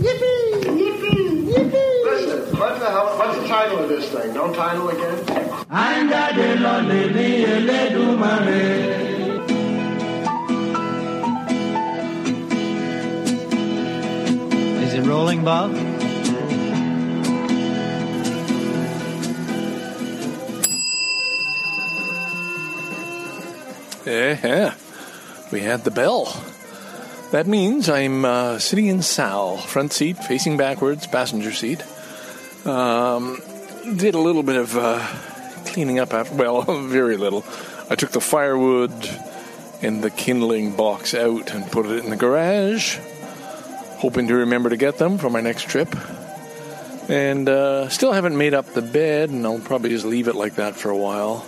yippee! Yippee! Yippee! Listen, what the hell? What's the title of this thing? Don't title again. It on the legal. Is it rolling, Bob? Yeah, Yeah, we had the bell. That means I'm uh, sitting in Sal, front seat, facing backwards, passenger seat. Um, did a little bit of uh, cleaning up after, well, very little. I took the firewood and the kindling box out and put it in the garage, hoping to remember to get them for my next trip. And uh, still haven't made up the bed, and I'll probably just leave it like that for a while.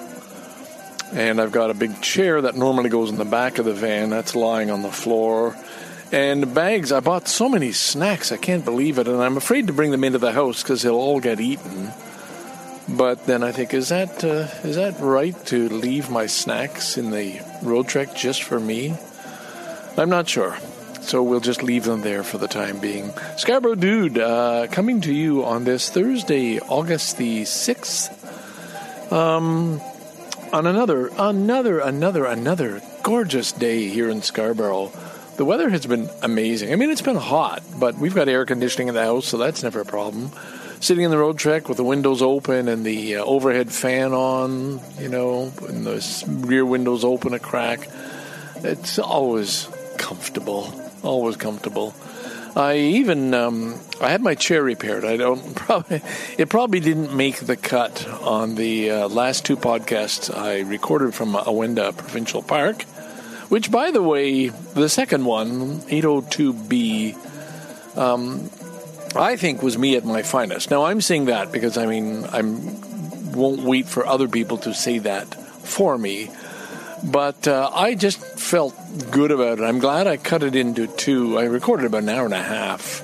And I've got a big chair that normally goes in the back of the van that's lying on the floor. And bags, I bought so many snacks, I can't believe it. And I'm afraid to bring them into the house because they'll all get eaten. But then I think, is that uh, is that right to leave my snacks in the Roadtrek just for me? I'm not sure. So we'll just leave them there for the time being. Scarborough Dude, uh, coming to you on this Thursday, August the 6th. Um, on another, another, another, another gorgeous day here in Scarborough. The weather has been amazing. I mean, it's been hot, but we've got air conditioning in the house, so that's never a problem. Sitting in the Roadtrek with the windows open and the uh, overhead fan on, you know, and the rear windows open a crack. It's always comfortable, always comfortable. I even um, I had my chair repaired. I don't probably it probably didn't make the cut on the uh, last two podcasts I recorded from Awenda Provincial Park, which by the way, the second one 802B um, I think was me at my finest. Now I'm saying that because I mean I'm won't wait for other people to say that for me. But uh, I just felt good about it. I'm glad I cut it into two. I recorded about an hour and a half.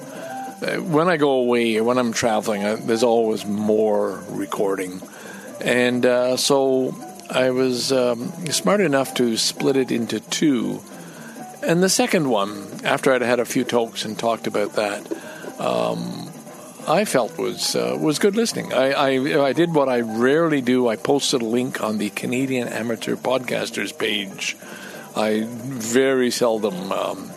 Uh, when I go away when I'm traveling, I, there's always more recording. And uh, so I was um, smart enough to split it into two. And the second one, after I'd had a few talks and talked about that, um, I felt was uh, was good listening. I, I I did what I rarely do. I posted a link on the Canadian Amateur Podcasters page. I very seldom um,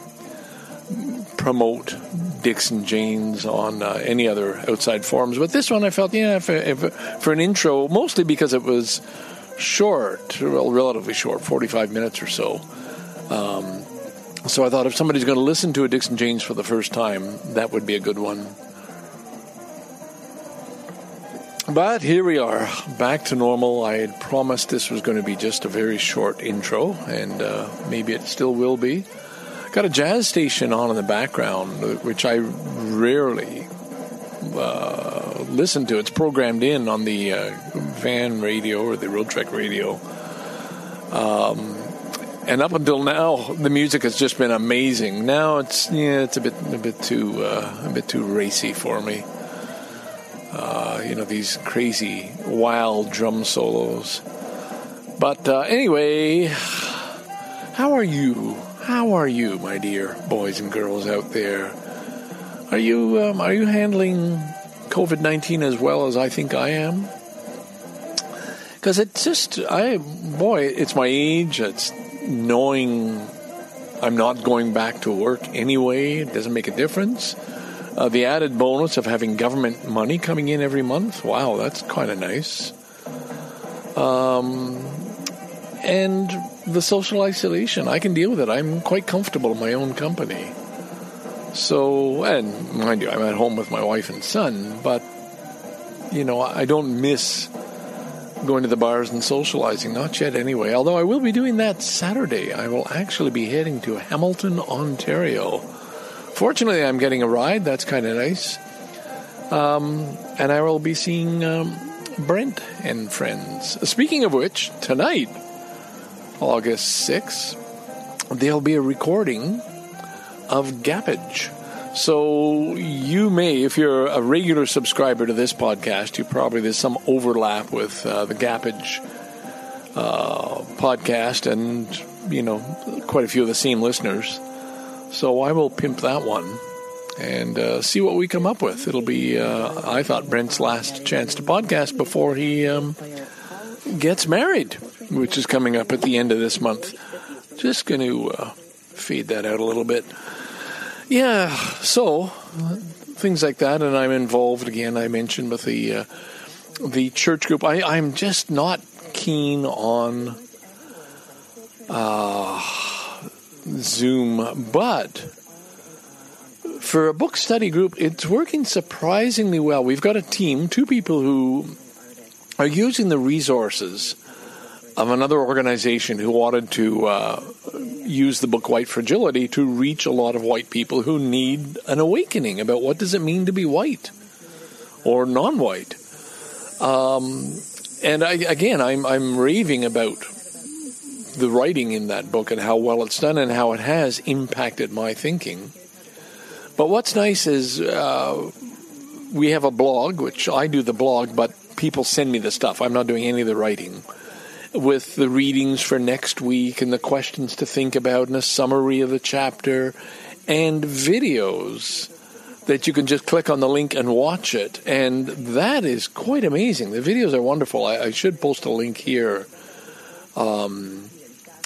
promote Dixon Janes on uh, any other outside forums, but this one I felt yeah for, if, for an intro, mostly because it was short, well, relatively short, forty five minutes or so. Um, so I thought if somebody's going to listen to a Dixon Janes for the first time, that would be a good one. But here we are, back to normal. I had promised this was going to be just a very short intro, and uh, maybe it still will be. Got a jazz station on in the background, which I rarely uh, listen to. It's programmed in on the uh, van radio or the Roadtrek radio. Um, and up until now, the music has just been amazing. Now it's yeah, it's a bit a bit too uh, a bit too racy for me. Uh, you know these crazy wild drum solos. But uh, anyway, how are you? How are you, my dear boys and girls out there? Are you um, are you handling COVID nineteen as well as I think I am? Because it's just I boy, it's my age. It's knowing I'm not going back to work anyway. It doesn't make a difference. Uh, the added bonus of having government money coming in every month. Wow, that's kind of nice. Um, and the social isolation. I can deal with it. I'm quite comfortable in my own company. So, and mind you, I'm at home with my wife and son, but, you know, I don't miss going to the bars and socializing. Not yet, anyway. Although I will be doing that Saturday. I will actually be heading to Hamilton, Ontario. Fortunately, I'm getting a ride. That's kind of nice. Um, and I will be seeing um, Brent and friends. Speaking of which, tonight, August 6th, there'll be a recording of Gappage. So you may, if you're a regular subscriber to this podcast, you probably there's some overlap with uh, the Gappage uh, podcast, and you know quite a few of the same listeners. So I will pimp that one and uh, see what we come up with. It'll be, uh, I thought, Brent's last chance to podcast before he um, gets married, which is coming up at the end of this month. Just going to uh, feed that out a little bit. Yeah, so things like that, and I'm involved again. I mentioned with the uh, the church group. I, I'm just not keen on uh, Zoom, but for a book study group, it's working surprisingly well. We've got a team, two people who are using the resources of another organization who wanted to uh, use the book White Fragility to reach a lot of white people who need an awakening about what does it mean to be white or non-white. Um, and I, again, I'm I'm raving about the writing in that book and how well it's done and how it has impacted my thinking. But what's nice is uh, we have a blog, which I do the blog, but people send me the stuff. I'm not doing any of the writing with the readings for next week and the questions to think about and a summary of the chapter and videos that you can just click on the link and watch it. And that is quite amazing. The videos are wonderful. I, I should post a link here. Um,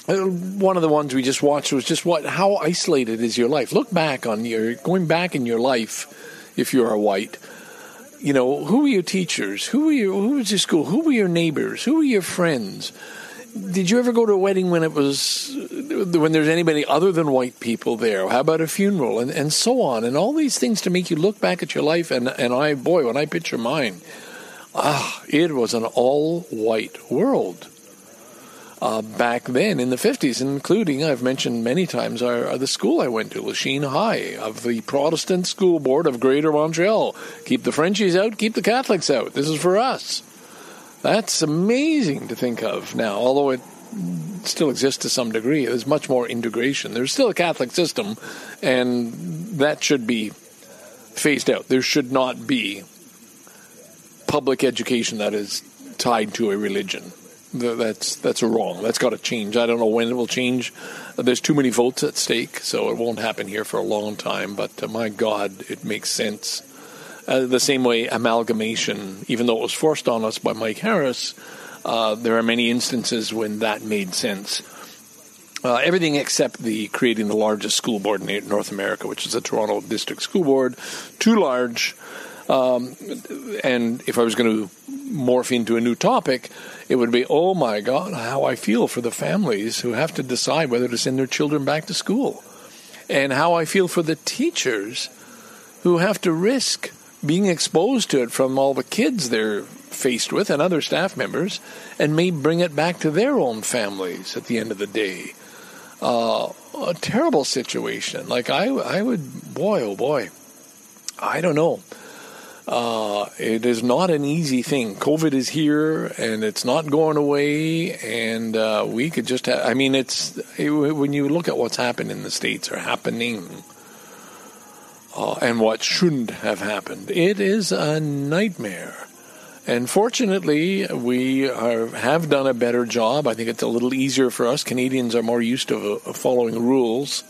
one of the ones we just watched was just what how isolated is your life. Look back on your going back in your life if you are white you know, who were your teachers? Who were your, who was your school? Who were your neighbors? Who were your friends? Did you ever go to a wedding when it was when there's anybody other than white people there? How about a funeral and, and so on? And all these things to make you look back at your life and and I boy, when I picture mine, ah, it was an all white world uh, back then in the 50s, including, I've mentioned many times, our, our, the school I went to, Lachine High, of the Protestant School Board of Greater Montreal. Keep the Frenchies out, keep the Catholics out. This is for us. That's amazing to think of now, although it still exists to some degree. There's much more integration. There's still a Catholic system, and that should be phased out. There should not be public education that is tied to a religion that's that's wrong. That's got to change. I don't know when it will change. There's too many votes at stake, so it won't happen here for a long time. But uh, my God, it makes sense. Uh, the same way amalgamation, even though it was forced on us by Mike Harris, uh, there are many instances when that made sense. Uh, everything except the creating the largest school board in North America, which is the Toronto District School Board, too large. Um, and if I was going to morph into a new topic, it would be, oh my God, how I feel for the families who have to decide whether to send their children back to school. And how I feel for the teachers who have to risk being exposed to it from all the kids they're faced with and other staff members and may bring it back to their own families at the end of the day. Uh, a terrible situation. Like, I, I would, boy, oh boy, I don't know. Uh, it is not an easy thing. COVID is here and it's not going away. And uh, we could just have, I mean, it's, it, when you look at what's happened in the States or happening uh, and what shouldn't have happened, it is a nightmare. And fortunately, we are, have done a better job. I think it's a little easier for us. Canadians are more used to uh, following rules.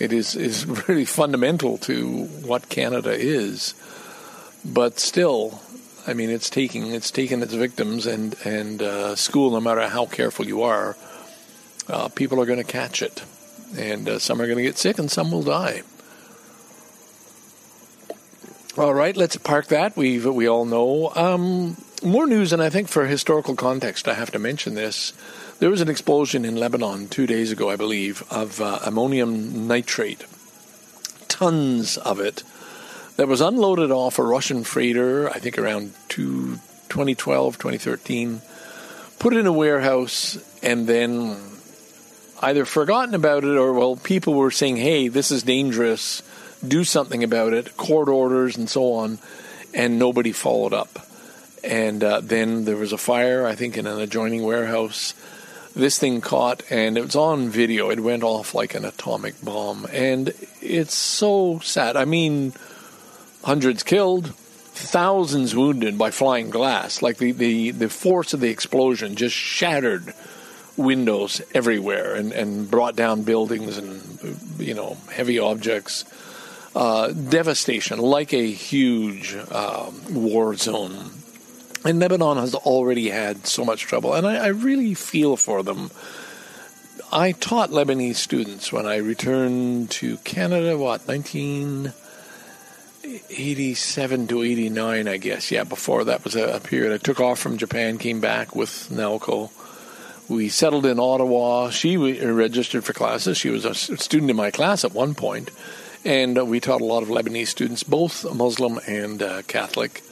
It is, is really fundamental to what Canada is but still, I mean, it's taking it's taking its victims, and and uh, school, no matter how careful you are, uh, people are going to catch it, and uh, some are going to get sick, and some will die. All right, let's park that. We we all know um, more news, and I think for historical context, I have to mention this. There was an explosion in Lebanon two days ago, I believe, of uh, ammonium nitrate. Tons of it that was unloaded off a Russian freighter, I think around two, 2012, 2013, put in a warehouse, and then either forgotten about it or, well, people were saying, hey, this is dangerous, do something about it, court orders and so on, and nobody followed up. And uh, then there was a fire, I think, in an adjoining warehouse. This thing caught, and it was on video. It went off like an atomic bomb. And it's so sad. I mean, hundreds killed, thousands wounded by flying glass. Like the, the, the force of the explosion just shattered windows everywhere and, and brought down buildings and, you know, heavy objects. Uh, devastation, like a huge um, war zone. And Lebanon has already had so much trouble, and I, I really feel for them. I taught Lebanese students when I returned to Canada, what, 1987 to 89, I guess. Yeah, before that was a, a period. I took off from Japan, came back with Nelco. We settled in Ottawa. She registered for classes. She was a student in my class at one point, and uh, we taught a lot of Lebanese students, both Muslim and uh, Catholic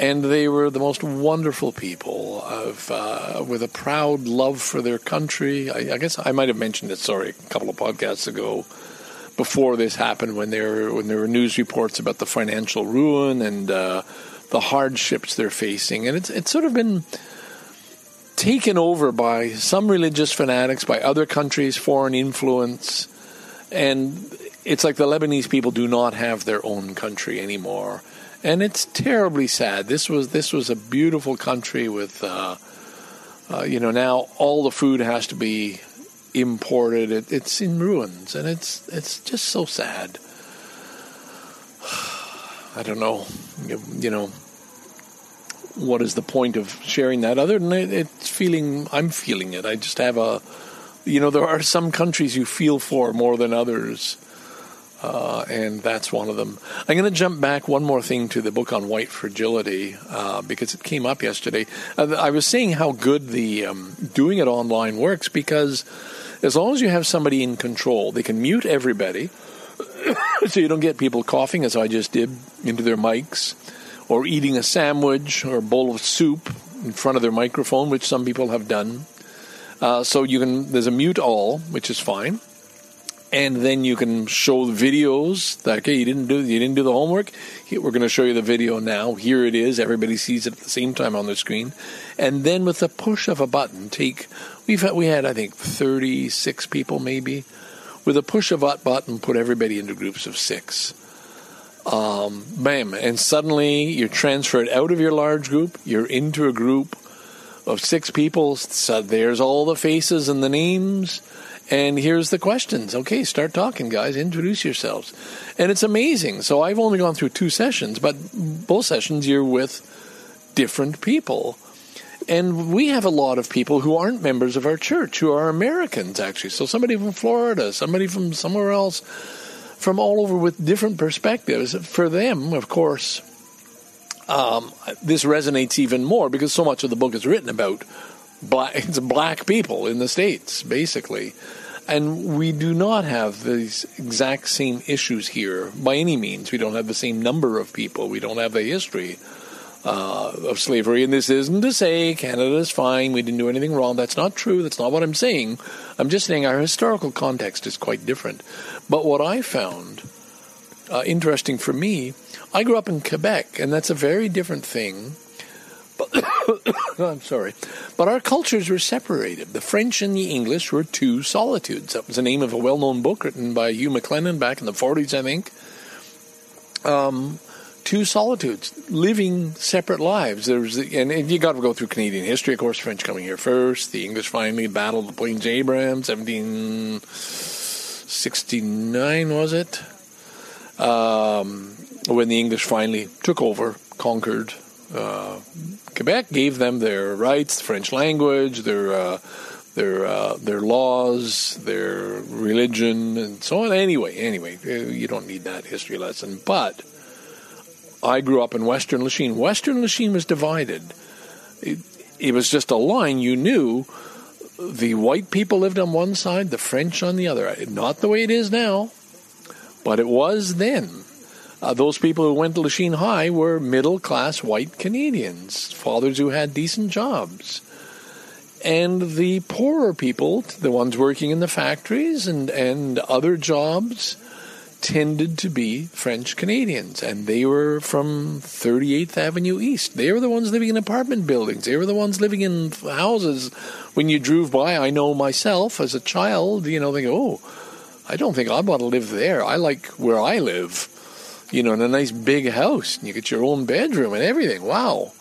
and they were the most wonderful people of, uh, with a proud love for their country. I, I, guess I might have mentioned it. Sorry, a couple of podcasts ago, before this happened, when there when there were news reports about the financial ruin and uh, the hardships they're facing, and it's it's sort of been taken over by some religious fanatics, by other countries, foreign influence, and it's like the Lebanese people do not have their own country anymore. And it's terribly sad. This was this was a beautiful country with, uh, uh, you know, now all the food has to be imported. It, it's in ruins, and it's it's just so sad. I don't know, you, you, know, what is the point of sharing that other than it, it's feeling. I'm feeling it. I just have a, you know, there are some countries you feel for more than others uh, and that's one of them. I'm going to jump back one more thing to the book on white fragility uh, because it came up yesterday. Uh, I was saying how good the um, doing it online works because as long as you have somebody in control, they can mute everybody so you don't get people coughing, as I just did, into their mics, or eating a sandwich or a bowl of soup in front of their microphone, which some people have done. Uh, so you can there's a mute all, which is fine and then you can show the videos that okay you didn't do you didn't do the homework. We're going to show you the video now. Here it is. Everybody sees it at the same time on the screen. And then with the push of a button take we've had, we had i think 36 people maybe. With a push of a button put everybody into groups of six. Um, bam. And suddenly you're transferred out of your large group. You're into a group of six people. So there's all the faces and the names and here's the questions. Okay, start talking, guys. Introduce yourselves. And it's amazing. So I've only gone through two sessions, but both sessions you're with different people. And we have a lot of people who aren't members of our church, who are Americans, actually. So somebody from Florida, somebody from somewhere else, from all over with different perspectives. For them, of course, um, this resonates even more because so much of the book is written about black, it's black people in the states, basically. And we do not have these exact same issues here by any means. We don't have the same number of people. We don't have the history uh, of slavery. And this isn't to say Canada is fine. We didn't do anything wrong. That's not true. That's not what I'm saying. I'm just saying our historical context is quite different. But what I found uh, interesting for me, I grew up in Quebec, and that's a very different thing I'm sorry. But our cultures were separated. The French and the English were two solitudes. That was the name of a well known book written by Hugh MacLennan back in the 40s, I think. Um, two solitudes, living separate lives. There's and, and you got to go through Canadian history, of course. French coming here first, the English finally battled the Plains Abraham, 1769 was it? Um, when the English finally took over, conquered, uh, Quebec gave them their rights, French language, their uh, their uh, their laws, their religion, and so on. Anyway, anyway, uh, you don't need that history lesson. But I grew up in Western Lachine. Western Lachine was divided. It, it was just a line you knew. The white people lived on one side, the French on the other. Not the way it is now, but it was then. Uh, those people who went to Lachine High were middle class white Canadians, fathers who had decent jobs. And the poorer people, the ones working in the factories and, and other jobs, tended to be French Canadians. And they were from 38th Avenue East. They were the ones living in apartment buildings. They were the ones living in houses. When you drove by, I know myself as a child, you know, they go, oh, I don't think I'd want to live there. I like where I live you know, in a nice big house, and you get your own bedroom and everything. Wow.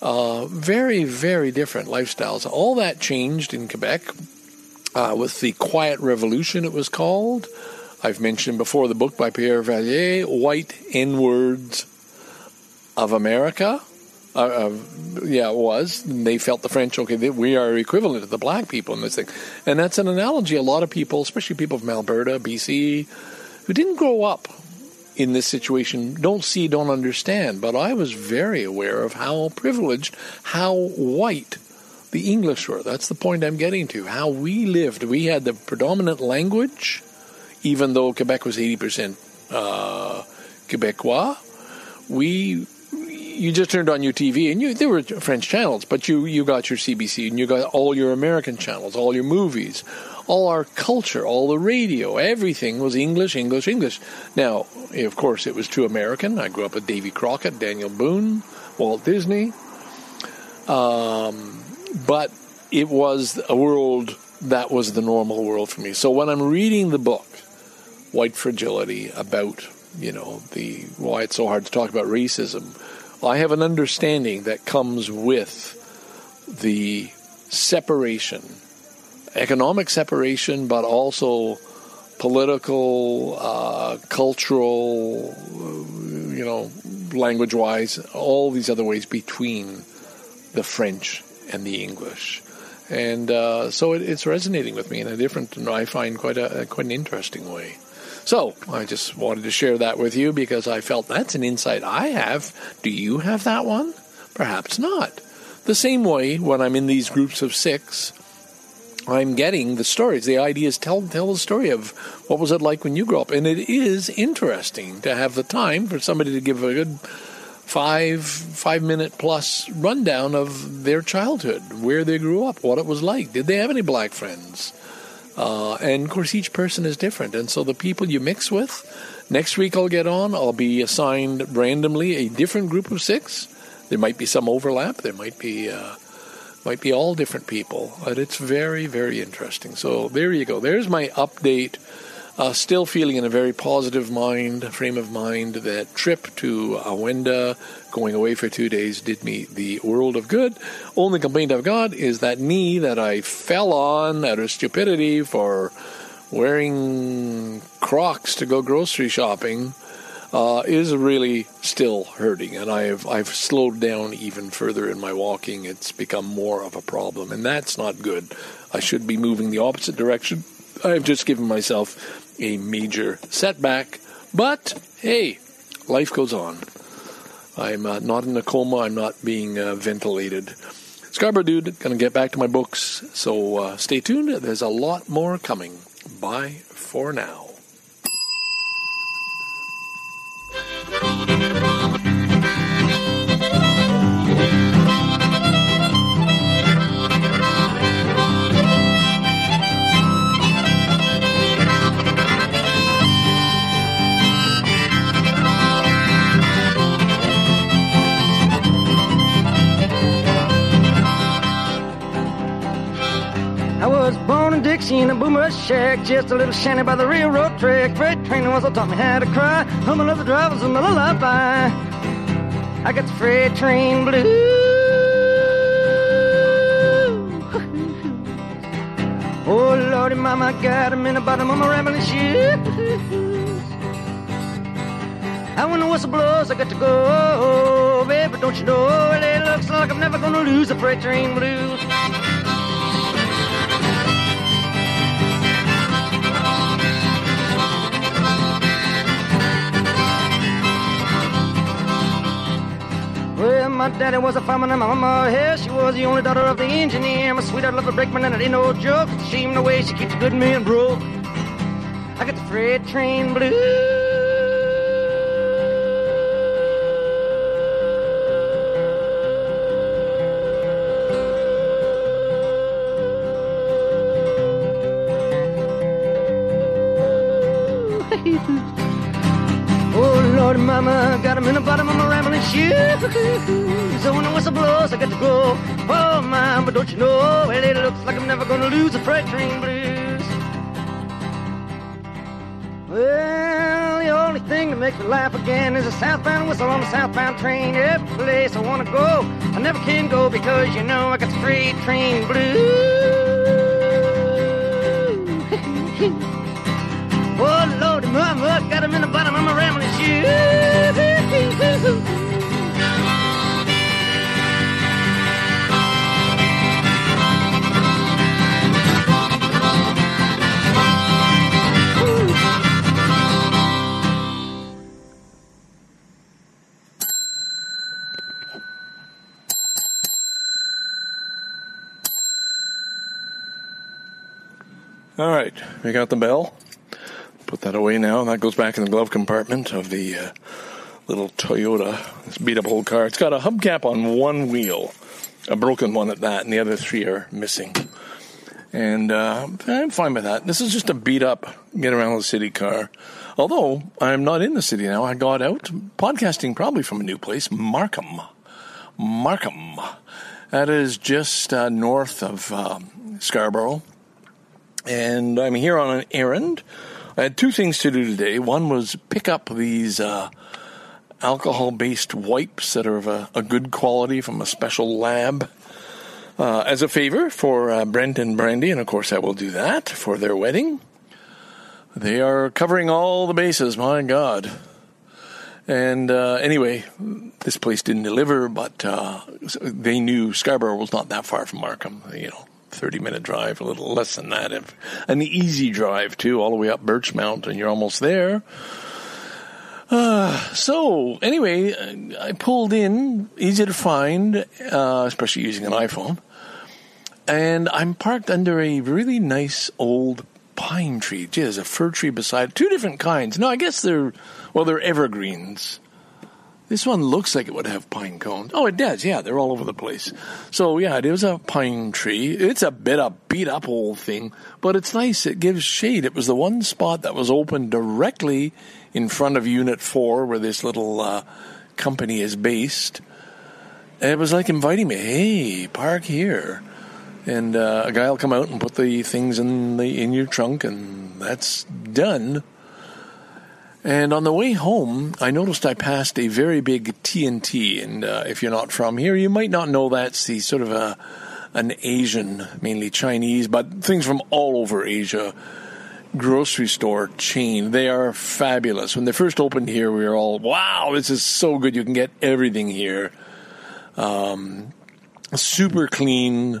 Uh, very, very different lifestyles. All that changed in Quebec uh, with the Quiet Revolution, it was called. I've mentioned before the book by Pierre Valliere, White N Words of America. Uh, yeah, it was. And they felt the French, okay, they, we are equivalent to the black people in this thing. And that's an analogy a lot of people, especially people from Alberta, BC, who didn't grow up in this situation, don't see, don't understand. But I was very aware of how privileged, how white the English were. That's the point I'm getting to. How we lived. We had the predominant language, even though Quebec was 80% uh, Quebecois. We you just turned on your TV and you there were French channels, but you you got your CBC and you got all your American channels, all your movies, all our culture, all the radio, everything was English, English, English. Now, of course, it was too American. I grew up with Davy Crockett, Daniel Boone, Walt Disney, um, but it was a world that was the normal world for me. So when I'm reading the book, White Fragility, about you know the why it's so hard to talk about racism I have an understanding that comes with the separation, economic separation, but also political, uh, cultural, you know, language wise, all these other ways between the French and the English. And uh, so it, it's resonating with me in a different, and I find quite a quite an interesting way. So I just wanted to share that with you because I felt that's an insight I have. Do you have that one? Perhaps not. The same way when I'm in these groups of six, I'm getting the stories. The idea is tell tell the story of what was it like when you grew up, and it is interesting to have the time for somebody to give a good five five minute plus rundown of their childhood, where they grew up, what it was like. Did they have any black friends? Uh, and of course, each person is different. And so the people you mix with, next week I'll get on, I'll be assigned randomly a different group of six. There might be some overlap. There might be. Uh, might be all different people, but it's very, very interesting. So there you go. There's my update uh, still feeling in a very positive mind, frame of mind. That trip to Awenda, going away for two days, did me the world of good. Only complaint I've got is that knee that I fell on out of stupidity for wearing Crocs to go grocery shopping. Uh, is really still hurting, and I've I've slowed down even further in my walking. It's become more of a problem, and that's not good. I should be moving the opposite direction. I've just given myself a major setback. But hey, life goes on. I'm uh, not in a coma. I'm not being uh, ventilated. Scarborough Dude, gonna get back to my books. So uh, stay tuned. There's a lot more coming. Bye for now. Dixie in a boomer shack, just a little shanty by the railroad track. Freight train whistle taught me how to cry. Humming of the drivers and the lullaby. I got the freight train blues. oh lordy, mama, got him in the bottom of my rambling shoes. And when the whistle blows, I got to go. Baby, don't you know? It looks like I'm never gonna lose the freight train blues. Well, my daddy was a fireman and my mama, yeah, she was the only daughter of the engineer. My sweetheart loved a brakeman and it ain't no joke. It's a shame the way she keeps a good man broke. I got the freight train blues. Mama, got him in the bottom of my rambling shoes. So when the whistle blows, I got to go. Oh, mama, but don't you know, well, it looks like I'm never gonna lose the freight train blues. Well, the only thing that makes me laugh again is a southbound whistle on the southbound train. Every place I wanna go, I never can go because you know I got the freight train blues. oh Lordy, mama, got in the bottom All right, we got the bell. Put that away now. That goes back in the glove compartment of the uh, little Toyota. This beat up old car. It's got a hubcap on one wheel, a broken one at that, and the other three are missing. And uh, I'm fine with that. This is just a beat up, get around the city car. Although I'm not in the city now, I got out podcasting probably from a new place, Markham. Markham. That is just uh, north of um, Scarborough and I'm here on an errand. I had two things to do today. One was pick up these uh, alcohol based wipes that are of a, a, good quality from a special lab. Uh, as a favor for uh, Brent and Brandy, and of course I will do that for their wedding. They are covering all the bases, my God. And uh, anyway, this place didn't deliver, but uh, they knew Scarborough was not that far from Markham, you know, 30 minute drive, a little less than that. If, an easy drive, too, all the way up Birchmount, and you're almost there. Uh, so, anyway, I pulled in, easy to find, uh, especially using an iPhone. And I'm parked under a really nice old pine tree. Gee, there's a fir tree beside two different kinds. No, I guess they're, well, they're evergreens. This one looks like it would have pine cones. Oh, it does. Yeah, they're all over the place. So yeah, it is a pine tree. It's a bit of beat up old thing, but it's nice. It gives shade. It was the one spot that was open directly in front of Unit Four, where this little uh, company is based. And it was like inviting me. Hey, park here, and uh, a guy will come out and put the things in the in your trunk, and that's done. And on the way home, I noticed I passed a very big T&T. And uh, if you're not from here, you might not know that's the sort of a, an Asian, mainly Chinese, but things from all over Asia grocery store chain. They are fabulous. When they first opened here, we were all, wow, this is so good. You can get everything here. Um, super clean,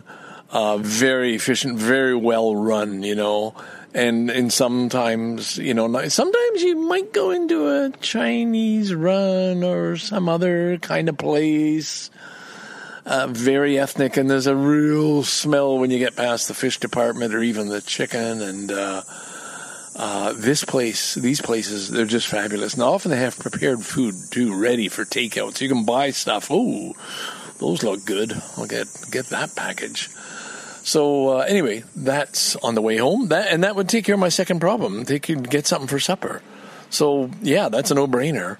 uh, very efficient, very well run, you know and and sometimes you know sometimes you might go into a Chinese run or some other kind of place. Uh, very ethnic, and there's a real smell when you get past the fish department or even the chicken. And uh, uh, this place, these places, they're just fabulous. And often they have prepared food too, ready for takeout, so you can buy stuff. Ooh, those look good. I'll get get that package. So uh, anyway, that's on the way home. That and that would take care of my second problem. They could get something for supper. So yeah, that's a no-brainer.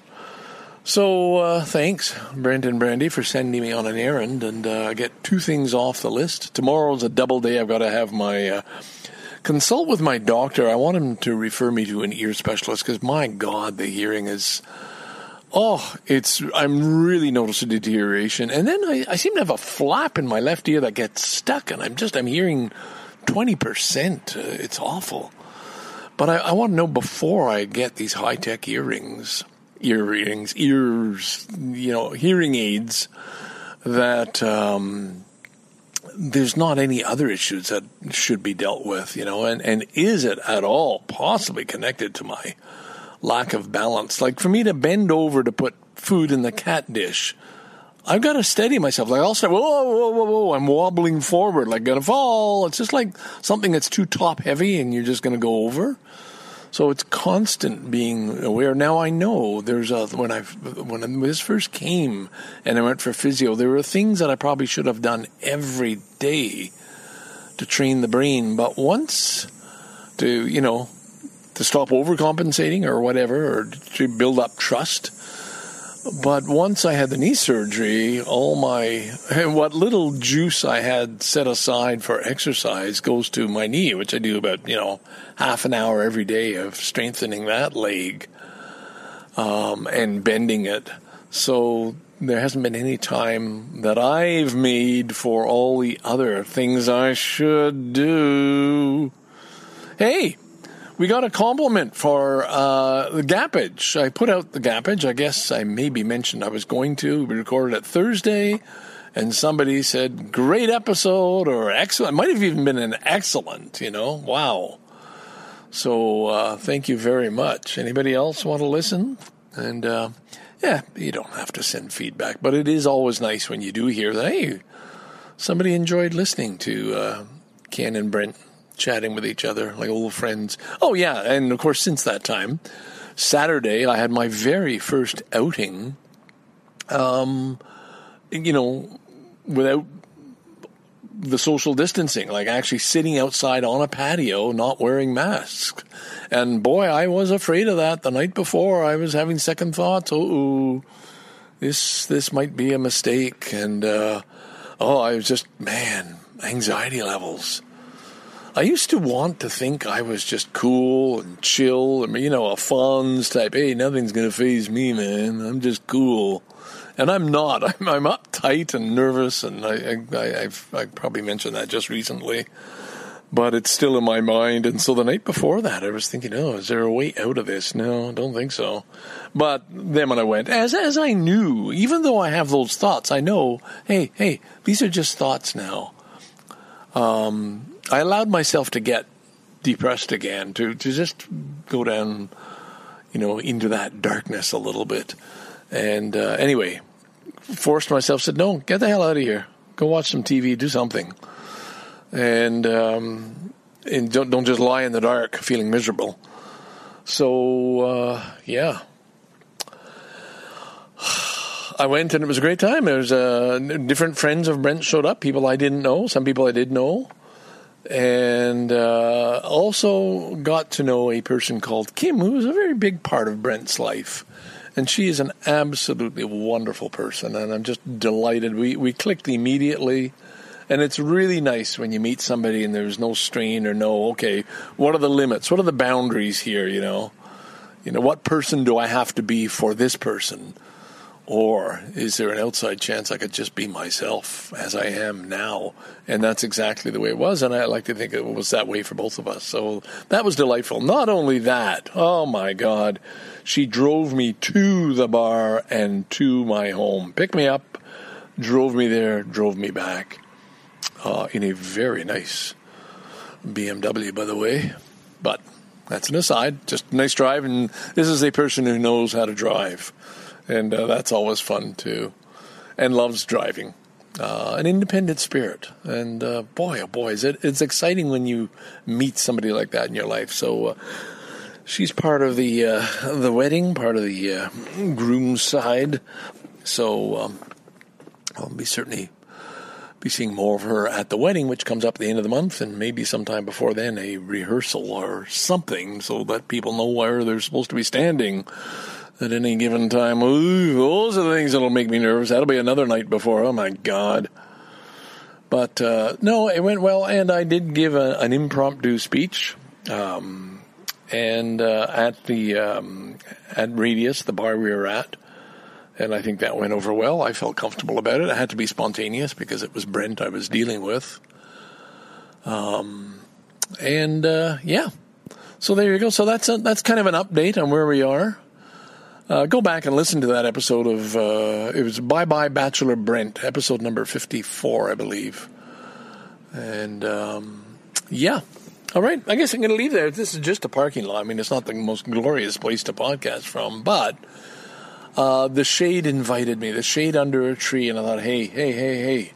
So uh, thanks, Brent and Brandy, for sending me on an errand, and uh, get two things off the list. Tomorrow's a double day. I've got to have my uh, consult with my doctor. I want him to refer me to an ear specialist because my God, the hearing is Oh, it's I'm really noticing deterioration, and then I, I seem to have a flap in my left ear that gets stuck, and I'm just I'm hearing twenty percent. Uh, it's awful. But I, I want to know before I get these high tech earrings, earrings, ears, you know, hearing aids, that um, there's not any other issues that should be dealt with, you know, and, and is it at all possibly connected to my lack of balance. Like for me to bend over to put food in the cat dish, I've got to steady myself. Like I'll start, whoa, whoa, whoa, whoa, I'm wobbling forward, like gonna fall. It's just like something that's too top heavy and you're just gonna go over. So it's constant being aware. Now I know there's a when I when this first came and I went for physio, there were things that I probably should have done every day to train the brain. But once to you know to stop overcompensating or whatever, or to build up trust. But once I had the knee surgery, all my what little juice I had set aside for exercise goes to my knee, which I do about you know half an hour every day of strengthening that leg. um, and bending it. So there hasn't been any time that I've made for all the other things I should do. Hey, we got a compliment for uh, the gappage. I put out the gappage. I guess I maybe mentioned I was going to. We recorded it Thursday, and somebody said, great episode or excellent. It might have even been an excellent, you know. Wow. So uh, thank you very much. Anybody else want to listen? And uh, yeah, you don't have to send feedback, but it is always nice when you do hear that, hey, somebody enjoyed listening to uh, Ken and Brent chatting with each other like old friends. Oh, yeah, and of course, since that time, Saturday, I had my very first outing, um, you know, without the social distancing, like actually sitting outside on a patio, not wearing masks. And boy, I was afraid of that the night before. I was having second thoughts. Oh, this this might be a mistake. And uh, oh, I was just man, anxiety levels. I used to want to think I was just cool and chill, mean, you know, a Fonz type. Hey, nothing's gonna phase me, man. I'm just cool and I'm not. I'm, I'm uptight and nervous, and I, I, I've I probably mentioned that just recently, but it's still in my mind. And so the night before that, I was thinking, oh, is there a way out of this? No, I don't think so. But then when I went, as as I knew, even though I have those thoughts, I know, hey, hey, these are just thoughts now. Um, I allowed myself to get depressed again, to to just go down, you know, into that darkness a little bit. And uh, anyway, forced myself, said, no, get the hell out of here. Go watch some TV, do something. And, um, and don't, don't just lie in the dark feeling miserable. So, uh, yeah. I went and it was a great time. There was uh, different friends of Brent showed up, people I didn't know, some people I did know, and uh, also got to know a person called Kim, who was a very big part of Brent's life and she is an absolutely wonderful person, and I'm just delighted. We we clicked immediately, and it's really nice when you meet somebody and there's no strain or no okay, what are the limits? What are the boundaries here? You know, you know what person do I have to be for this person? Or is there an outside chance I could just be myself as I am now? And that's exactly the way it was. And I like to think it was that way for both of us. So that was delightful. Not only that, oh my God, she drove me to the bar and to my home, picked me up, drove me there, drove me back uh, in a very nice BMW, by the way. But that's an aside. Just a nice drive. And this is a person who knows how to drive and uh, that's always fun too, and loves driving. Uh, an independent spirit, and uh, boy, oh boy, is it it's exciting when you meet somebody like that in your life. So. Uh, she's part of the uh, the wedding, part of the uh, groom's side. So um, I'll be certainly be seeing more of her at the wedding, which comes up at the end of the month, and maybe sometime before then a rehearsal or something, so that people know where they're supposed to be standing at any given time. Ooh, those are the things that'll make me nervous. That'll be another night before. Oh my God. But uh, no, it went well, and I did give a, an impromptu speech. Um, and uh, at the um, at Radius, the bar we were at, and I think that went over well. I felt comfortable about it. I had to be spontaneous because it was Brent I was dealing with. Um, and uh, yeah, so there you go. So that's a, that's kind of an update on where we are. Uh, go back and listen to that episode of uh, it was Bye Bye Bachelor Brent, episode number fifty-four, I believe. And um, yeah, all right. I guess I'm going to leave there. This is just a parking lot. I mean, it's not the most glorious place to podcast from, but uh, the shade invited me. The shade under a tree, and I thought, hey, hey, hey, hey.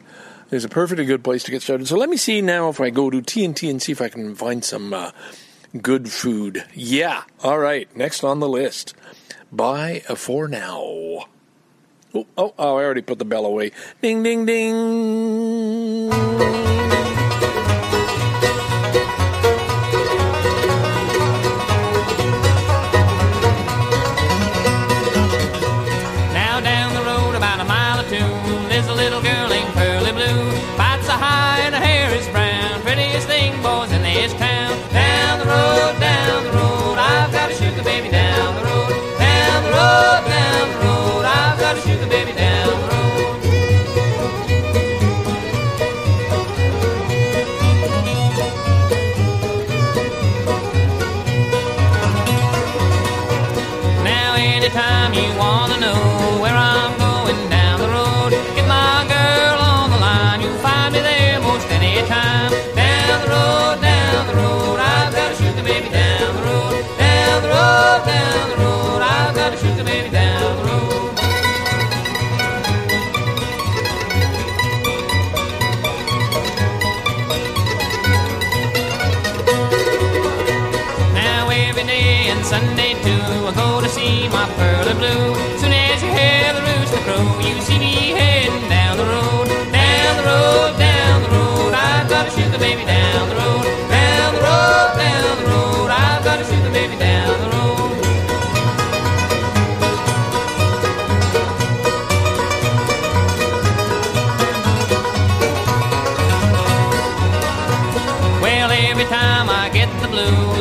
There's a perfectly good place to get started. So let me see now if I go to T&T and see if I can find some uh, good food. Yeah. All right. Next on the list. Bye for now. Oh, oh, oh, I already put the bell away. Ding, ding, ding.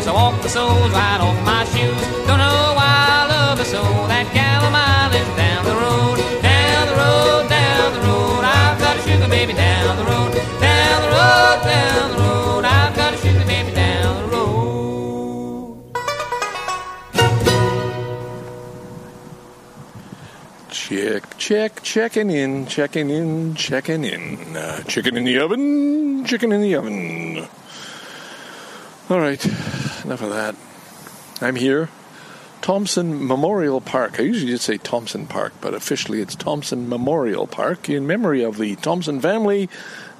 Blues, I walk the soles right off my shoes. Don't know why I love her so. That gal of mine lives down the road, down the road, down the road. I've got shoot the baby down the road, down the road, down the road. I've got shoot the baby down the road. Check, check, checking in, checking in, checking in. Uh, chicken in the oven, chicken in the oven. All right, enough of that. I'm here. Thompson Memorial Park. I usually just say Thompson Park, but officially it's Thompson Memorial Park in memory of the Thompson family,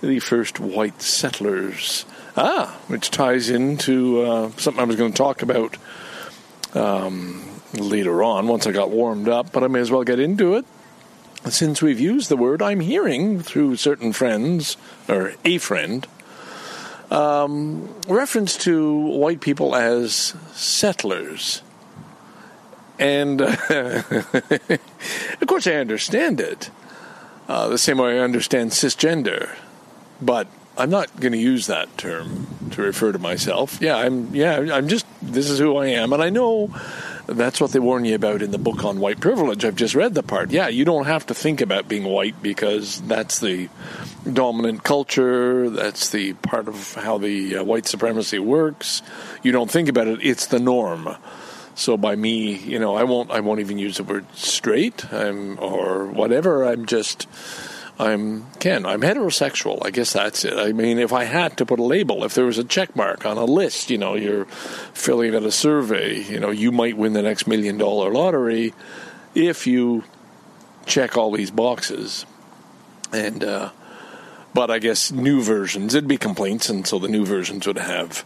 the first white settlers. Ah, which ties into uh, something I was going to talk about later on once I got warmed up, but I may as well get into it. Since we've used the word, I'm hearing through certain friends, or a friend, um, reference to white people as settlers. And uh, of course, I understand it. Uh, the same way I understand cisgender, but I'm not going to use that term to refer to myself. Yeah, I'm. Yeah, I'm just. This is who I am, and I know that's what they warn you about in the book on white privilege. I've just read the part. Yeah, you don't have to think about being white because that's the dominant culture. That's the part of how the uh, white supremacy works. You don't think about it. It's the norm. So by me, you know, I won't. I won't even use the word straight. I'm or whatever. I'm just. I'm Ken. I'm heterosexual. I guess that's it. I mean, if I had to put a label, if there was a check mark on a list, you know, you're filling out a survey, you know, you might win the next million dollar lottery if you check all these boxes. And, uh, but I guess new versions, it'd be complaints, and so the new versions would have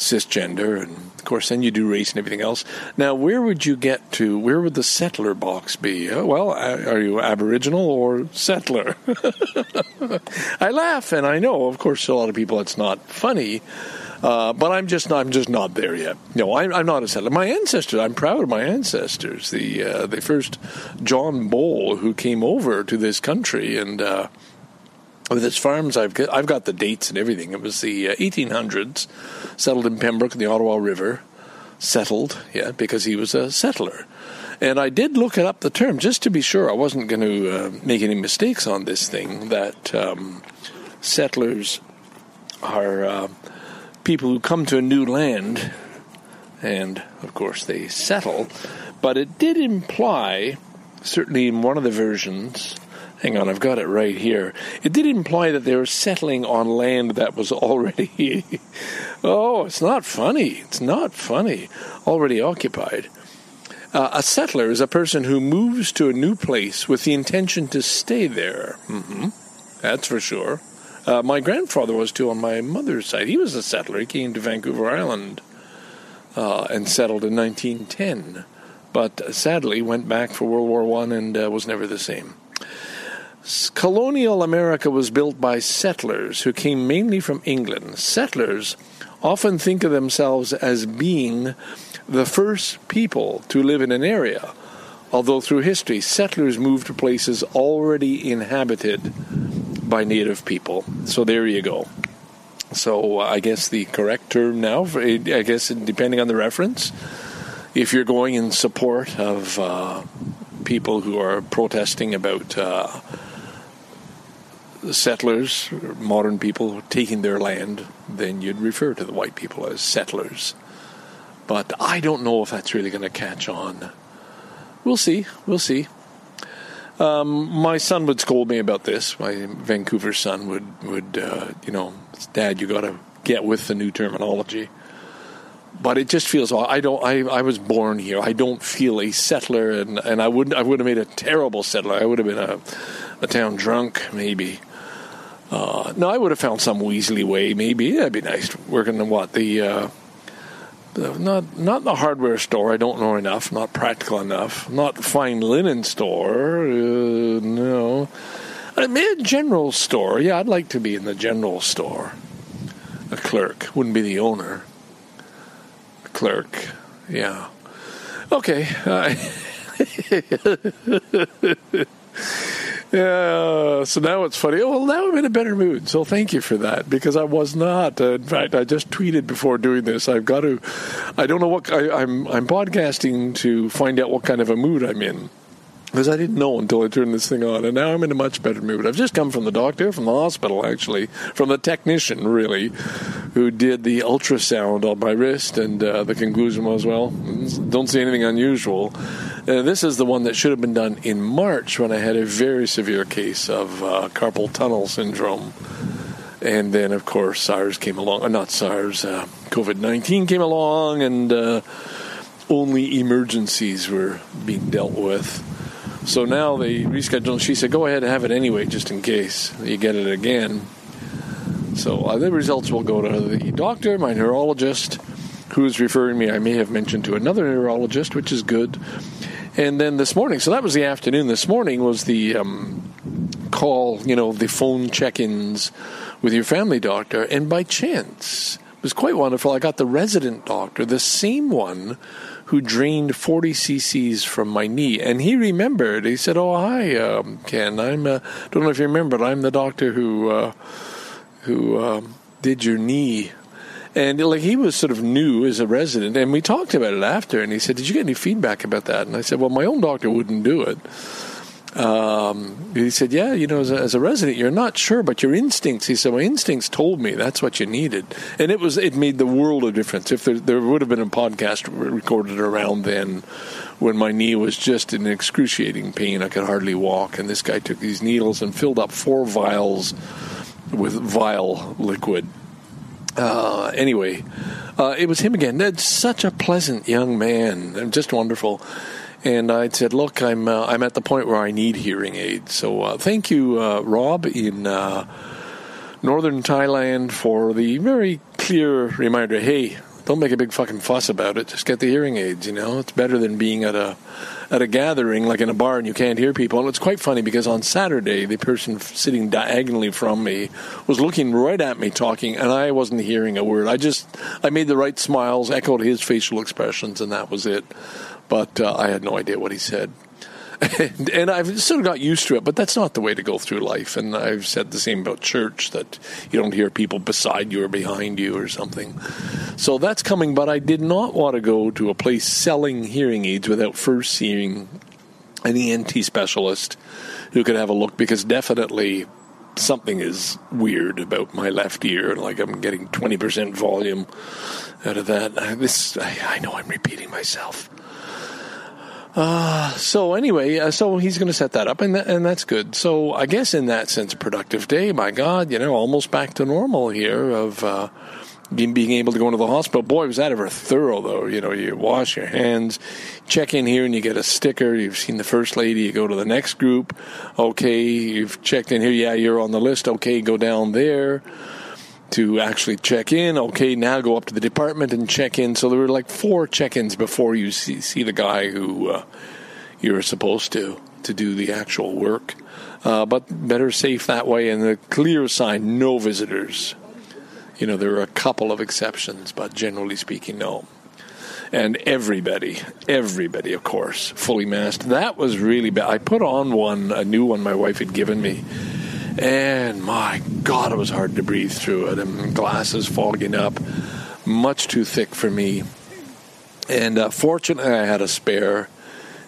cisgender, and of course, then you do race and everything else. Now, where would you get to? Where would the settler box be? Uh, well, are you Aboriginal or settler? I laugh, and I know, of course, a lot of people it's not funny. Uh, but I'm just not, I'm just not there yet. No, I'm, I'm not a settler. My ancestors, I'm proud of my ancestors. The uh, the first John Bull who came over to this country and uh, with his farms, I've got, I've got the dates and everything. It was the uh, 1800s, settled in Pembroke in the Ottawa River, settled, yeah, because he was a settler. And I did look it up the term just to be sure I wasn't going to uh, make any mistakes on this thing. That um, settlers are uh, people who come to a new land, and of course they settle. But it did imply, certainly in one of the versions, hang on, I've got it right here. It did imply that they were settling on land that was already. oh, it's not funny. It's not funny. Already occupied. Uh, a settler is a person who moves to a new place with the intention to stay there. hmm That's for sure. Uh, my grandfather was too on my mother's side. He was a settler. He came to Vancouver Island uh, and settled in 1910, but sadly went back for World War One and uh, was never the same. Colonial America was built by settlers who came mainly from England. Settlers often think of themselves as being the first people to live in an area, although through history, settlers moved to places already inhabited by native people. So there you go. So I guess the correct term now, I guess depending on the reference, if you're going in support of uh, people who are protesting about uh, settlers, modern people taking their land, then you'd refer to the white people as settlers. But I don't know if that's really going to catch on. We'll see. We'll see. Um, my son would scold me about this. My Vancouver son would would uh, you know, Dad, you got to get with the new terminology. But it just feels I don't. I, I was born here. I don't feel a settler, and, and I wouldn't. I would have made a terrible settler. I would have been a, a town drunk, maybe. Uh, no, I would have found some Weasley way, maybe. That'd be nice. Working in what the uh, Uh, Not not the hardware store. I don't know enough. Not practical enough. Not fine linen store. Uh, no. I mean, a general store. Yeah, I'd like to be in the general store. A clerk wouldn't be the owner. A clerk. Yeah. Okay. Uh, Yeah, so now it's funny. Oh, well, now I'm in a better mood. So thank you for that because I was not. Uh, in fact, I just tweeted before doing this. I've got to. I don't know what I, I'm. I'm podcasting to find out what kind of a mood I'm in because I didn't know until I turned this thing on, and now I'm in a much better mood. I've just come from the doctor, from the hospital, actually, from the technician, really, who did the ultrasound on my wrist, and uh, the conclusion was, well, don't see anything unusual. Uh, this is the one that should have been done in March when I had a very severe case of uh, carpal tunnel syndrome. And then, of course, SARS came along. Uh, not SARS, uh, COVID 19 came along, and uh, only emergencies were being dealt with. So now they rescheduled. She said, "Go ahead and have it anyway, just in case you get it again." So uh, the results will go to the doctor, my neurologist, who is referring me. I may have mentioned to another neurologist, which is good. And then this morning, so that was the afternoon. This morning was the um, call, you know, the phone check-ins with your family doctor, and by chance, it was quite wonderful. I got the resident doctor, the same one who drained 40 cc's from my knee. And he remembered. He said, "Oh, hi, um, Ken. I'm. Uh, don't know if you remember, but I'm the doctor who uh, who um, did your knee." And like he was sort of new as a resident, and we talked about it after. And he said, "Did you get any feedback about that?" And I said, "Well, my own doctor wouldn't do it." Um, he said, "Yeah, you know, as a, as a resident, you're not sure, but your instincts." He said, "My instincts told me that's what you needed," and it was it made the world of difference. If there, there would have been a podcast recorded around then, when my knee was just in excruciating pain, I could hardly walk, and this guy took these needles and filled up four vials with vile liquid. Uh, anyway, uh, it was him again. That's such a pleasant young man, just wonderful and I said, "Look, I'm uh, I'm at the point where I need hearing aids. So uh, thank you, uh, Rob, in uh, northern Thailand, for the very clear reminder. Hey, don't make a big fucking fuss about it. Just get the hearing aids. You know, it's better than being at a at a gathering like in a bar and you can't hear people. And it's quite funny because on Saturday, the person sitting diagonally from me was looking right at me talking, and I wasn't hearing a word. I just I made the right smiles, echoed his facial expressions, and that was it but uh, I had no idea what he said. and, and, I've sort of got used to it, but that's not the way to go through life. And I've said the same about church that you don't hear people beside you or behind you or something. So that's coming, but I did not want to go to a place selling hearing aids without first seeing an ENT specialist who could have a look because definitely something is weird about my left ear. Like I'm getting 20% volume out of that. This I, I know I'm repeating myself. Uh, so anyway, uh, so he's going to set that up, and th- and that's good. So I guess in that sense, productive day. My God, you know, almost back to normal here of uh, being, being able to go into the hospital. Boy, was that ever thorough, though. You know, you wash your hands, check in here, and you get a sticker. You've seen the first lady. You go to the next group. Okay, you've checked in here. Yeah, you're on the list. Okay, go down there to actually check in. Okay, now go up to the department and check in. So there were like four check-ins before you see, see the guy who uh, you're supposed to to do the actual work. Uh, but better safe that way. And the clear sign: no visitors. You know, there are a couple of exceptions, but generally speaking, no. And everybody, everybody, of course, fully masked. That was really bad. I put on one, a new one my wife had given me and my God, it was hard to breathe through it. And glasses fogging up, much too thick for me. And uh, fortunately, I had a spare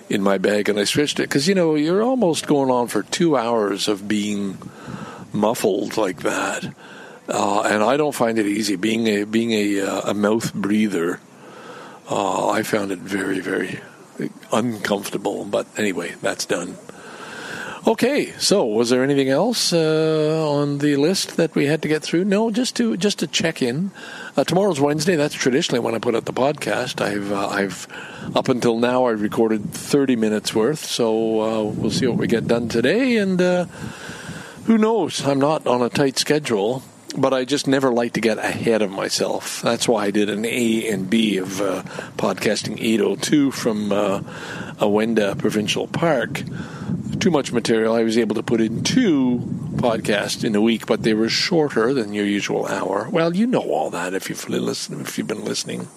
in my bag, and I switched it because you know you're almost going on for two hours of being muffled like that, uh, and I don't find it easy being a being a, uh, a mouth breather. Uh, I found it very very uncomfortable, but anyway, that's done. Okay, so was there anything else uh, on the list that we had to get through? No, just to just to check in. Uh, tomorrow's Wednesday. That's traditionally when I put out the podcast. I've uh, I've up until now I've recorded thirty minutes worth. So uh, we'll see what we get done today, and uh, who knows? I'm not on a tight schedule. But I just never like to get ahead of myself. That's why I did an A and B of uh, podcasting 802 from uh, Awenda Provincial Park. Too much material. I was able to put in two podcasts in a week, but they were shorter than your usual hour. Well, you know all that if you've listened, if you've been listening.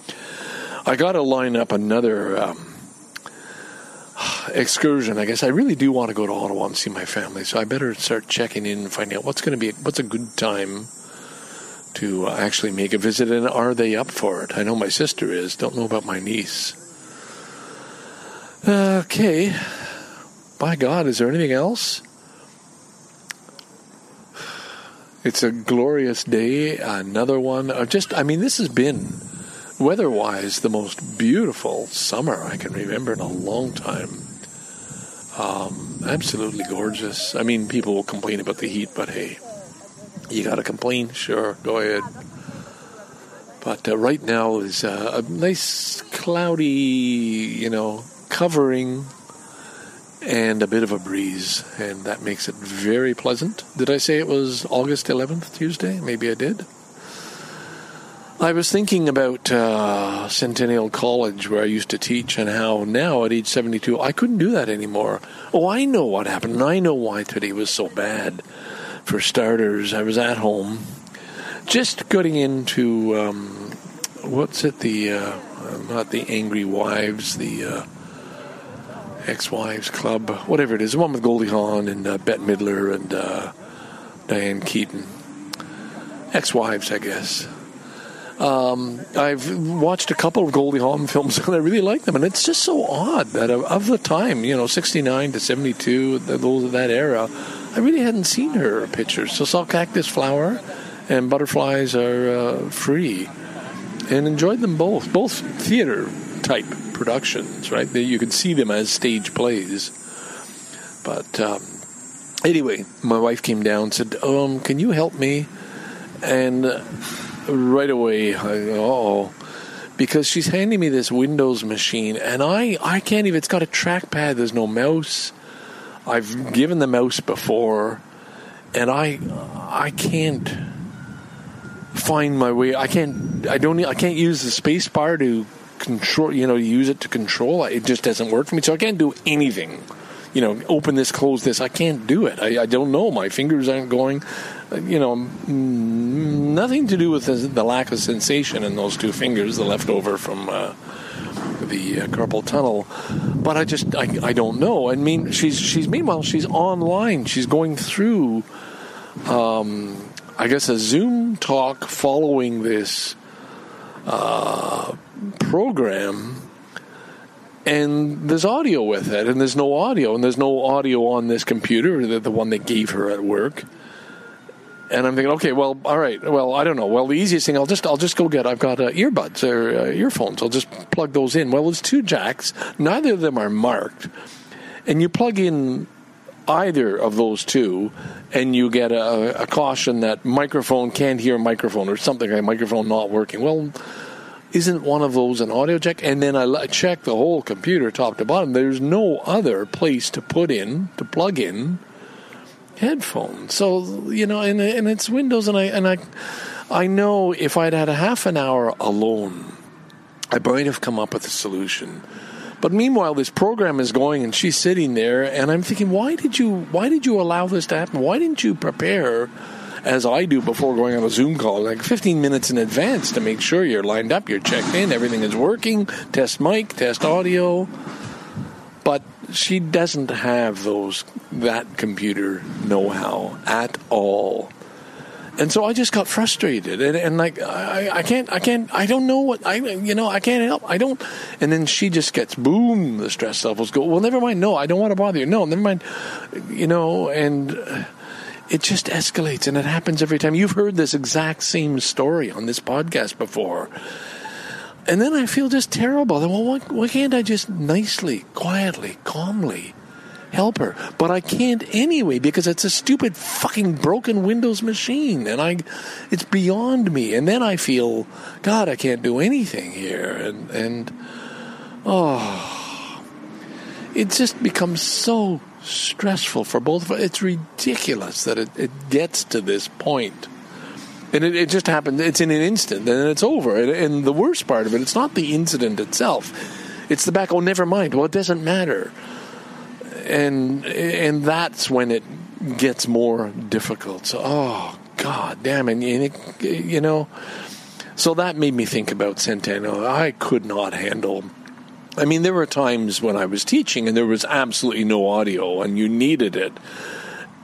I got to line up another. Um, excursion. I guess I really do want to go to Ottawa and see my family, so I better start checking in and finding out what's going to be what's a good time to uh, actually make a visit, and are they up for it? I know my sister is. Don't know about my niece. Okay. By God, is there anything else? It's a glorious day. Another one. Uh, just, I mean, this has been weather-wise the most beautiful summer I can remember in a long time. Um, absolutely gorgeous. I mean, people will complain about the heat, but hey, you got to complain? Sure, go ahead. But uh, right now is uh, a nice cloudy, you know, covering and a bit of a breeze, and that makes it very pleasant. Did I say it was August 11th, Tuesday? Maybe I did. I was thinking about uh, Centennial College, where I used to teach, and how now at age 72, I couldn't do that anymore. Oh, I know what happened, and I know why today was so bad. For starters, I was at home, just getting into um, what's it? The uh, not the Angry Wives, the uh, Ex-Wives Club, whatever it is, the one with Goldie Hawn and uh, Bette Midler and uh, Diane Keaton. Ex-Wives, I guess. Um, I've watched a couple of Goldie Hawn films and I really like them, and it's just so odd that of, of the time, you know, '69 to '72, those of that era, I really hadn't seen her pictures. So saw Cactus Flower and Butterflies Are uh, Free, and enjoyed them both, both theater type productions. Right, you could see them as stage plays, but. Um, anyway, my wife came down and said, um, "Can you help me?" And uh, right away, oh, because she's handing me this Windows machine, and I I can't even. It's got a trackpad. There's no mouse. I've given the mouse before, and I I can't find my way. I can't. I don't. I can't use the space bar to control. You know, use it to control. It just doesn't work for me. So I can't do anything. You know, open this, close this. I can't do it. I, I don't know. My fingers aren't going you know, nothing to do with the lack of sensation in those two fingers, the leftover from uh, the uh, carpal tunnel. But I just, I, I don't know. I mean, she's she's meanwhile she's online. She's going through, um, I guess, a Zoom talk following this uh, program and there's audio with it, and there's no audio, and there's no audio on this computer, the, the one they gave her at work. And I'm thinking, okay, well, all right, well, I don't know. Well, the easiest thing, I'll just, I'll just go get. I've got uh, earbuds or uh, earphones. I'll just plug those in. Well, there's two jacks. Neither of them are marked, and you plug in either of those two, and you get a, a caution that microphone can't hear microphone or something like microphone not working. Well, isn't one of those an audio jack? And then I check the whole computer top to bottom. There's no other place to put in to plug in headphones. So you know, and and it's Windows, and I and I I know if I'd had a half an hour alone, I might have come up with a solution. But meanwhile, this program is going, and she's sitting there, and I'm thinking, why did you why did you allow this to happen? Why didn't you prepare? As I do before going on a Zoom call, like 15 minutes in advance to make sure you're lined up, you're checked in, everything is working, test mic, test audio. But she doesn't have those that computer know-how at all. And so I just got frustrated and, and like I, I can't I can't I don't know what I you know I can't help I don't. And then she just gets boom the stress levels go well never mind no I don't want to bother you no never mind you know and it just escalates and it happens every time. You've heard this exact same story on this podcast before and then I feel just terrible. Well, why, why can't I just nicely, quietly, calmly help her? But I can't anyway because it's a stupid fucking broken Windows machine, and I, it's beyond me. And then I feel, God, I can't do anything here, and and oh, it just becomes so stressful for both of us. It's ridiculous that it, it gets to this point And it, it just happened. It's in an instant, and it's over. And, and the worst part of it, it's not the incident itself. It's the back. Oh, never mind. Well, it doesn't matter. And and that's when it gets more difficult. So, oh God damn it! And it, you know, so that made me think about Centennial. I could not handle. I mean, there were times when I was teaching and there was absolutely no audio, and you needed it,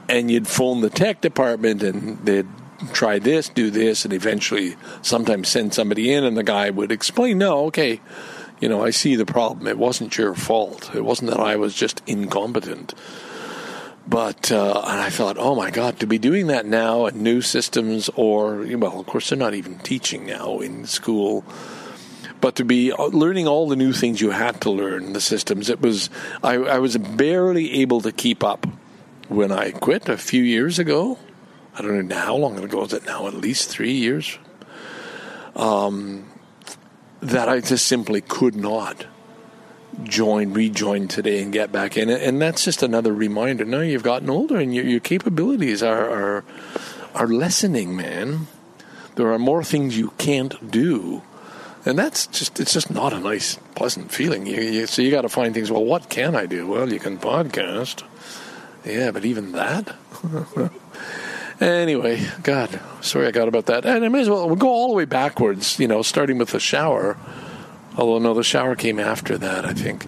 and you'd phone the tech department and they'd try this, do this, and eventually sometimes send somebody in, and the guy would explain, no, okay, you know, I see the problem. It wasn't your fault. It wasn't that I was just incompetent. But uh, and I thought, oh my God, to be doing that now and new systems, or well, of course they're not even teaching now in school. But to be uh, learning all the new things you had to learn the systems, it was I, I was barely able to keep up when I quit a few years ago. I don't know how long ago is it now? At least three years. Um, that I just simply could not join, rejoin today and get back in. And that's just another reminder. Now you've gotten older and your, your capabilities are, are, are lessening, man. There are more things you can't do. And that's just, it's just not a nice, pleasant feeling. You, you, so you got to find things, well, what can I do? Well, you can podcast. Yeah, but even that? anyway, God, sorry I got about that. And I may as well, we'll go all the way backwards, you know, starting with the shower. Although, no, the shower came after that, I think.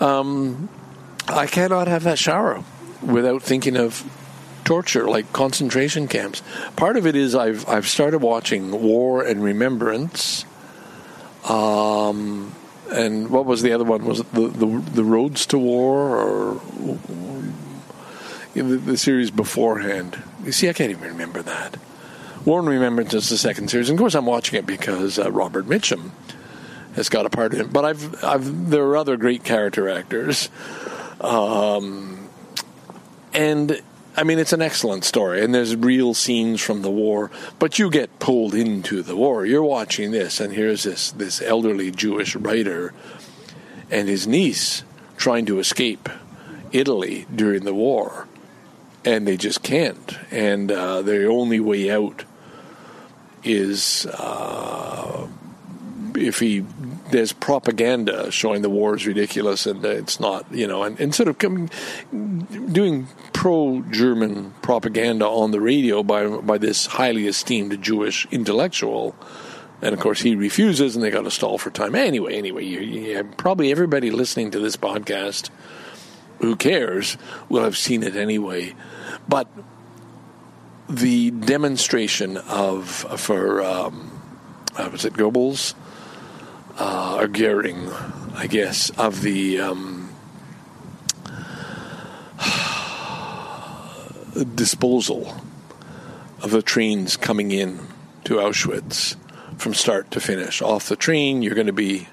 Um, I cannot have that shower without thinking of torture, like concentration camps. Part of it is I've I've started watching War and Remembrance. Um, and what was the other one? Was it the the, the Roads to War or the, the series beforehand? You see, I can't even remember that. War and Remembrance is the second series. And of course, I'm watching it because uh, Robert Mitchum has got a part in it. But I've, I've there are other great character actors, um, and I mean it's an excellent story, and there's real scenes from the war. But you get pulled into the war. You're watching this, and here's this this elderly Jewish writer and his niece trying to escape Italy during the war, and they just can't. And uh, their only way out is. Uh, if he there's propaganda showing the war is ridiculous and it's not, you know, and, sort of coming, doing pro-German propaganda on the radio by by this highly esteemed Jewish intellectual, and of course he refuses, and they got to stall for time. Anyway, anyway, you, you, probably everybody listening to this podcast, who cares, will have seen it anyway, but the demonstration of for um, uh, was it Goebbels uh, or Goering, I guess, of the um, disposal of the trains coming in to Auschwitz from start to finish. Off the train, you're going to be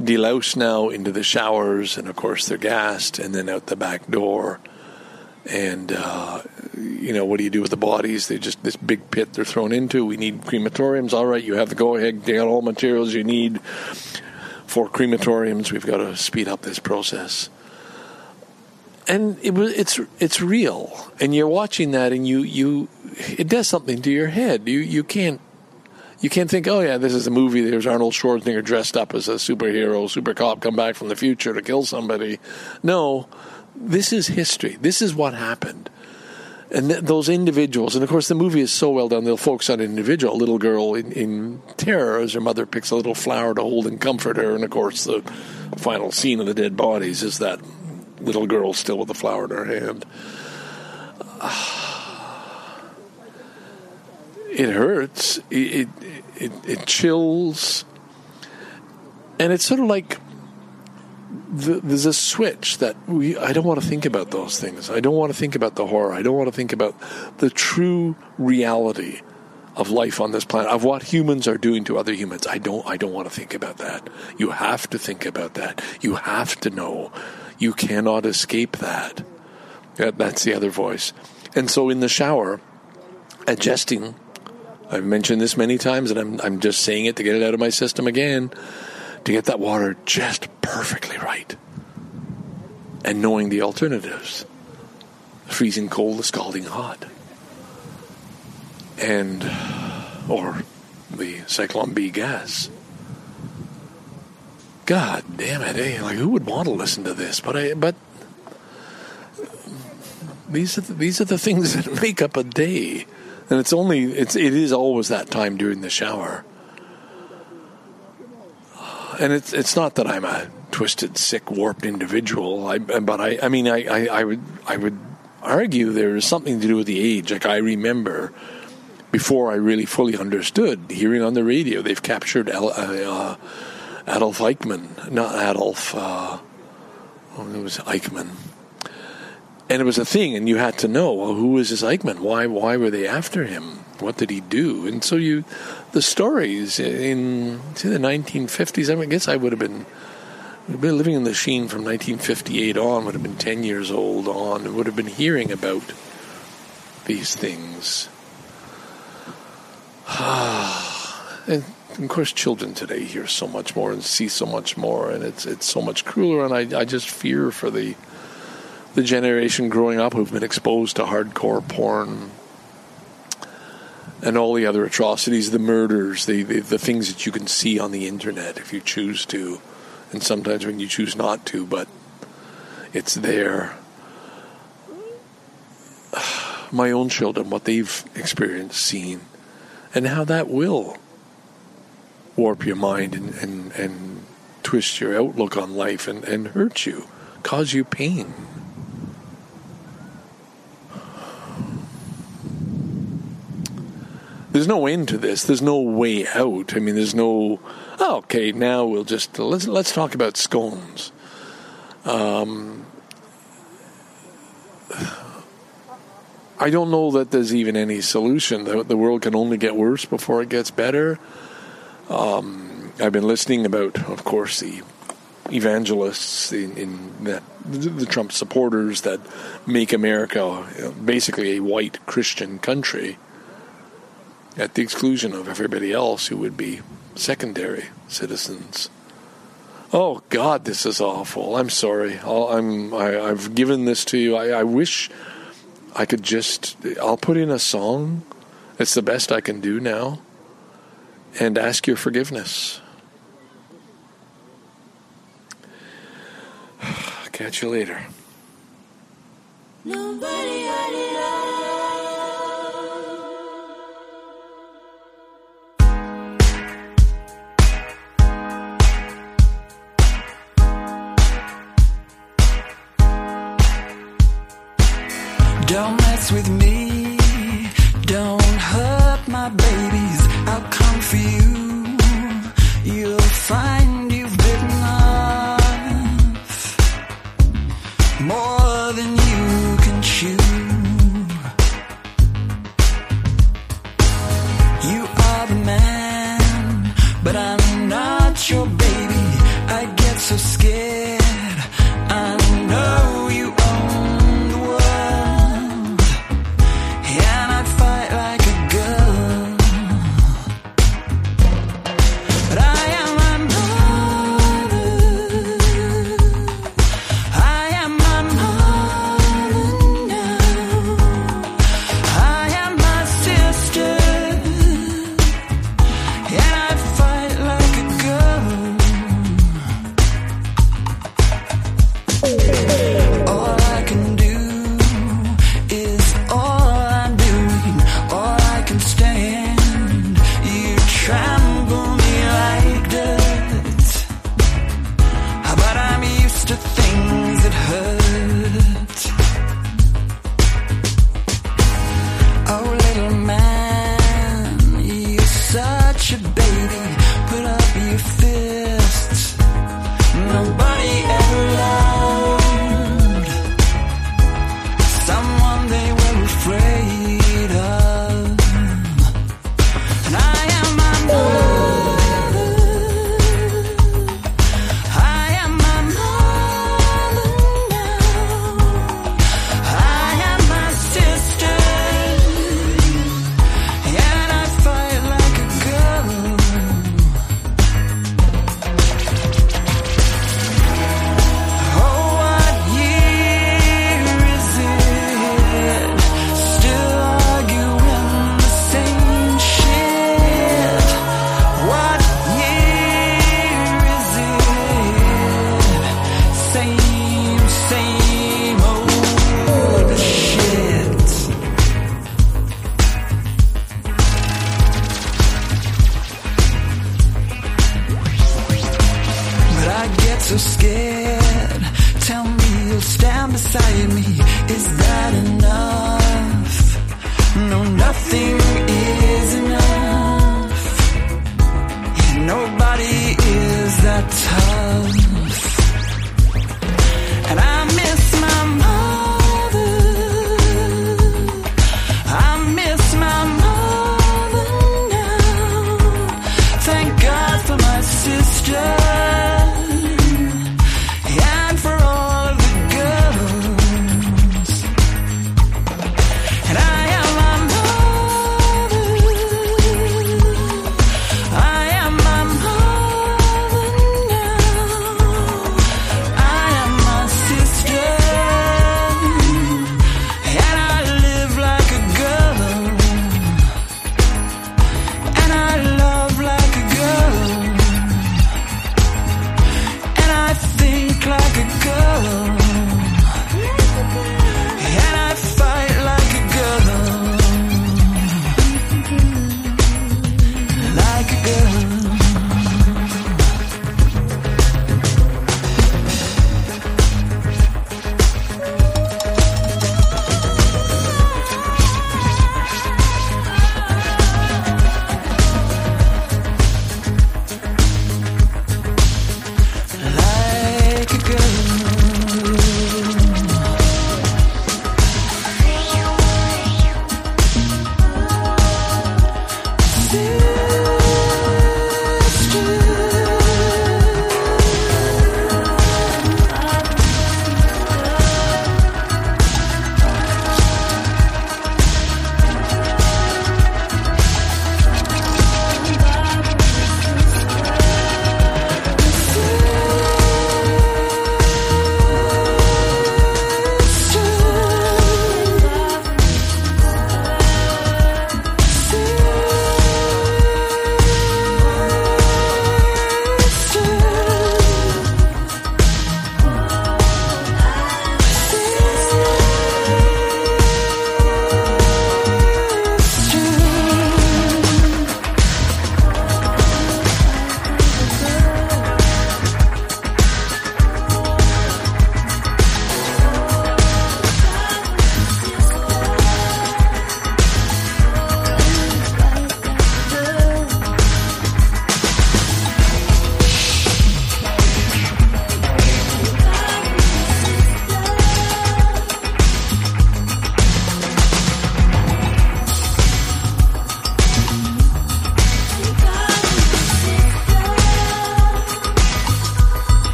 deloused now into the showers, and of course they're gassed, and then out the back door. And uh, you know, what do you do with the bodies? They just this big pit they're thrown into. We need crematoriums. All right, you have the go ahead. Get all materials you need for crematoriums. We've got to speed up this process. And it was it's it's real, and you're watching that, and you you it does something to your head. You you can't you can't think, oh yeah, this is a movie. There's Arnold Schwarzenegger dressed up as a superhero, super cop, come back from the future to kill somebody. No, this is history. This is what happened and th- those individuals, and of course the movie is so well done, they'll focus on an individual, a little girl in, in terror as her mother picks a little flower to hold and comfort her, and of course the final scene of the dead bodies is that little girl still with the flower in her hand. Ah. It hurts. It, it, it, chills. And it's sort of like the, there's a switch that we I don't want to think about those things. I don't want to think about the horror. I don't want to think about the true reality of life on this planet, of what humans are doing to other humans. I don't I don't want to think about that. You have to think about that. You have to know. You cannot escape that that's the other voice. And so in the shower, adjusting I've mentioned this many times and I'm I'm just saying it to get it out of my system again to get that water just perfectly right. And knowing the alternatives freezing cold, the scalding hot. And or the Zyklon B gas. God damn it! Eh? Like, who would want to listen to this? But I, but these are the, these are the things that make up a day, and it's only it's it is always that time during the shower. And it's it's not that I'm a twisted, sick, warped individual. I, but I, I mean, I, I, I would I would argue there is something to do with the age. Like I remember before I really fully understood hearing on the radio they've captured uh, uh, Adolf Eichmann, not Adolf. Uh, oh, it was Eichmann and it was a thing, and you had to know well, who was this Eichmann? Why why were they after him? What did he do? And so you, the stories in say the 1950s. I, guess I would have been, been living in the Sheen from 1958 on. Would have been 10 years old on. Would have been hearing about these things. and of course, children today hear so much more and see so much more, and it's it's so much crueler. And I I just fear for the the generation growing up who've been exposed to hardcore porn and all the other atrocities, the murders, the, the, the things that you can see on the internet if you choose to, and sometimes when you choose not to, but it's there. My own children, what they've experienced, seen, and how that will warp your mind and, and, and twist your outlook on life and, and hurt you, cause you pain. There's no end to this. There's no way out. I mean, there's no. Oh, okay, now we'll just let's let's talk about scones. Um, I don't know that there's even any solution. The, the world can only get worse before it gets better. Um, I've been listening about, of course, the evangelists in, in the, the, Trump supporters that make America basically a white Christian country at the exclusion of everybody else who would be secondary citizens. Oh God, this is awful. I'm sorry. i am I, have given this to you. I, I wish I could just. I'll put in a song. It's the best I can do now, and ask your forgiveness. Catch you later. Nobody Don't mess with me. Don't hurt my babies. I'll come for you. You'll find nothing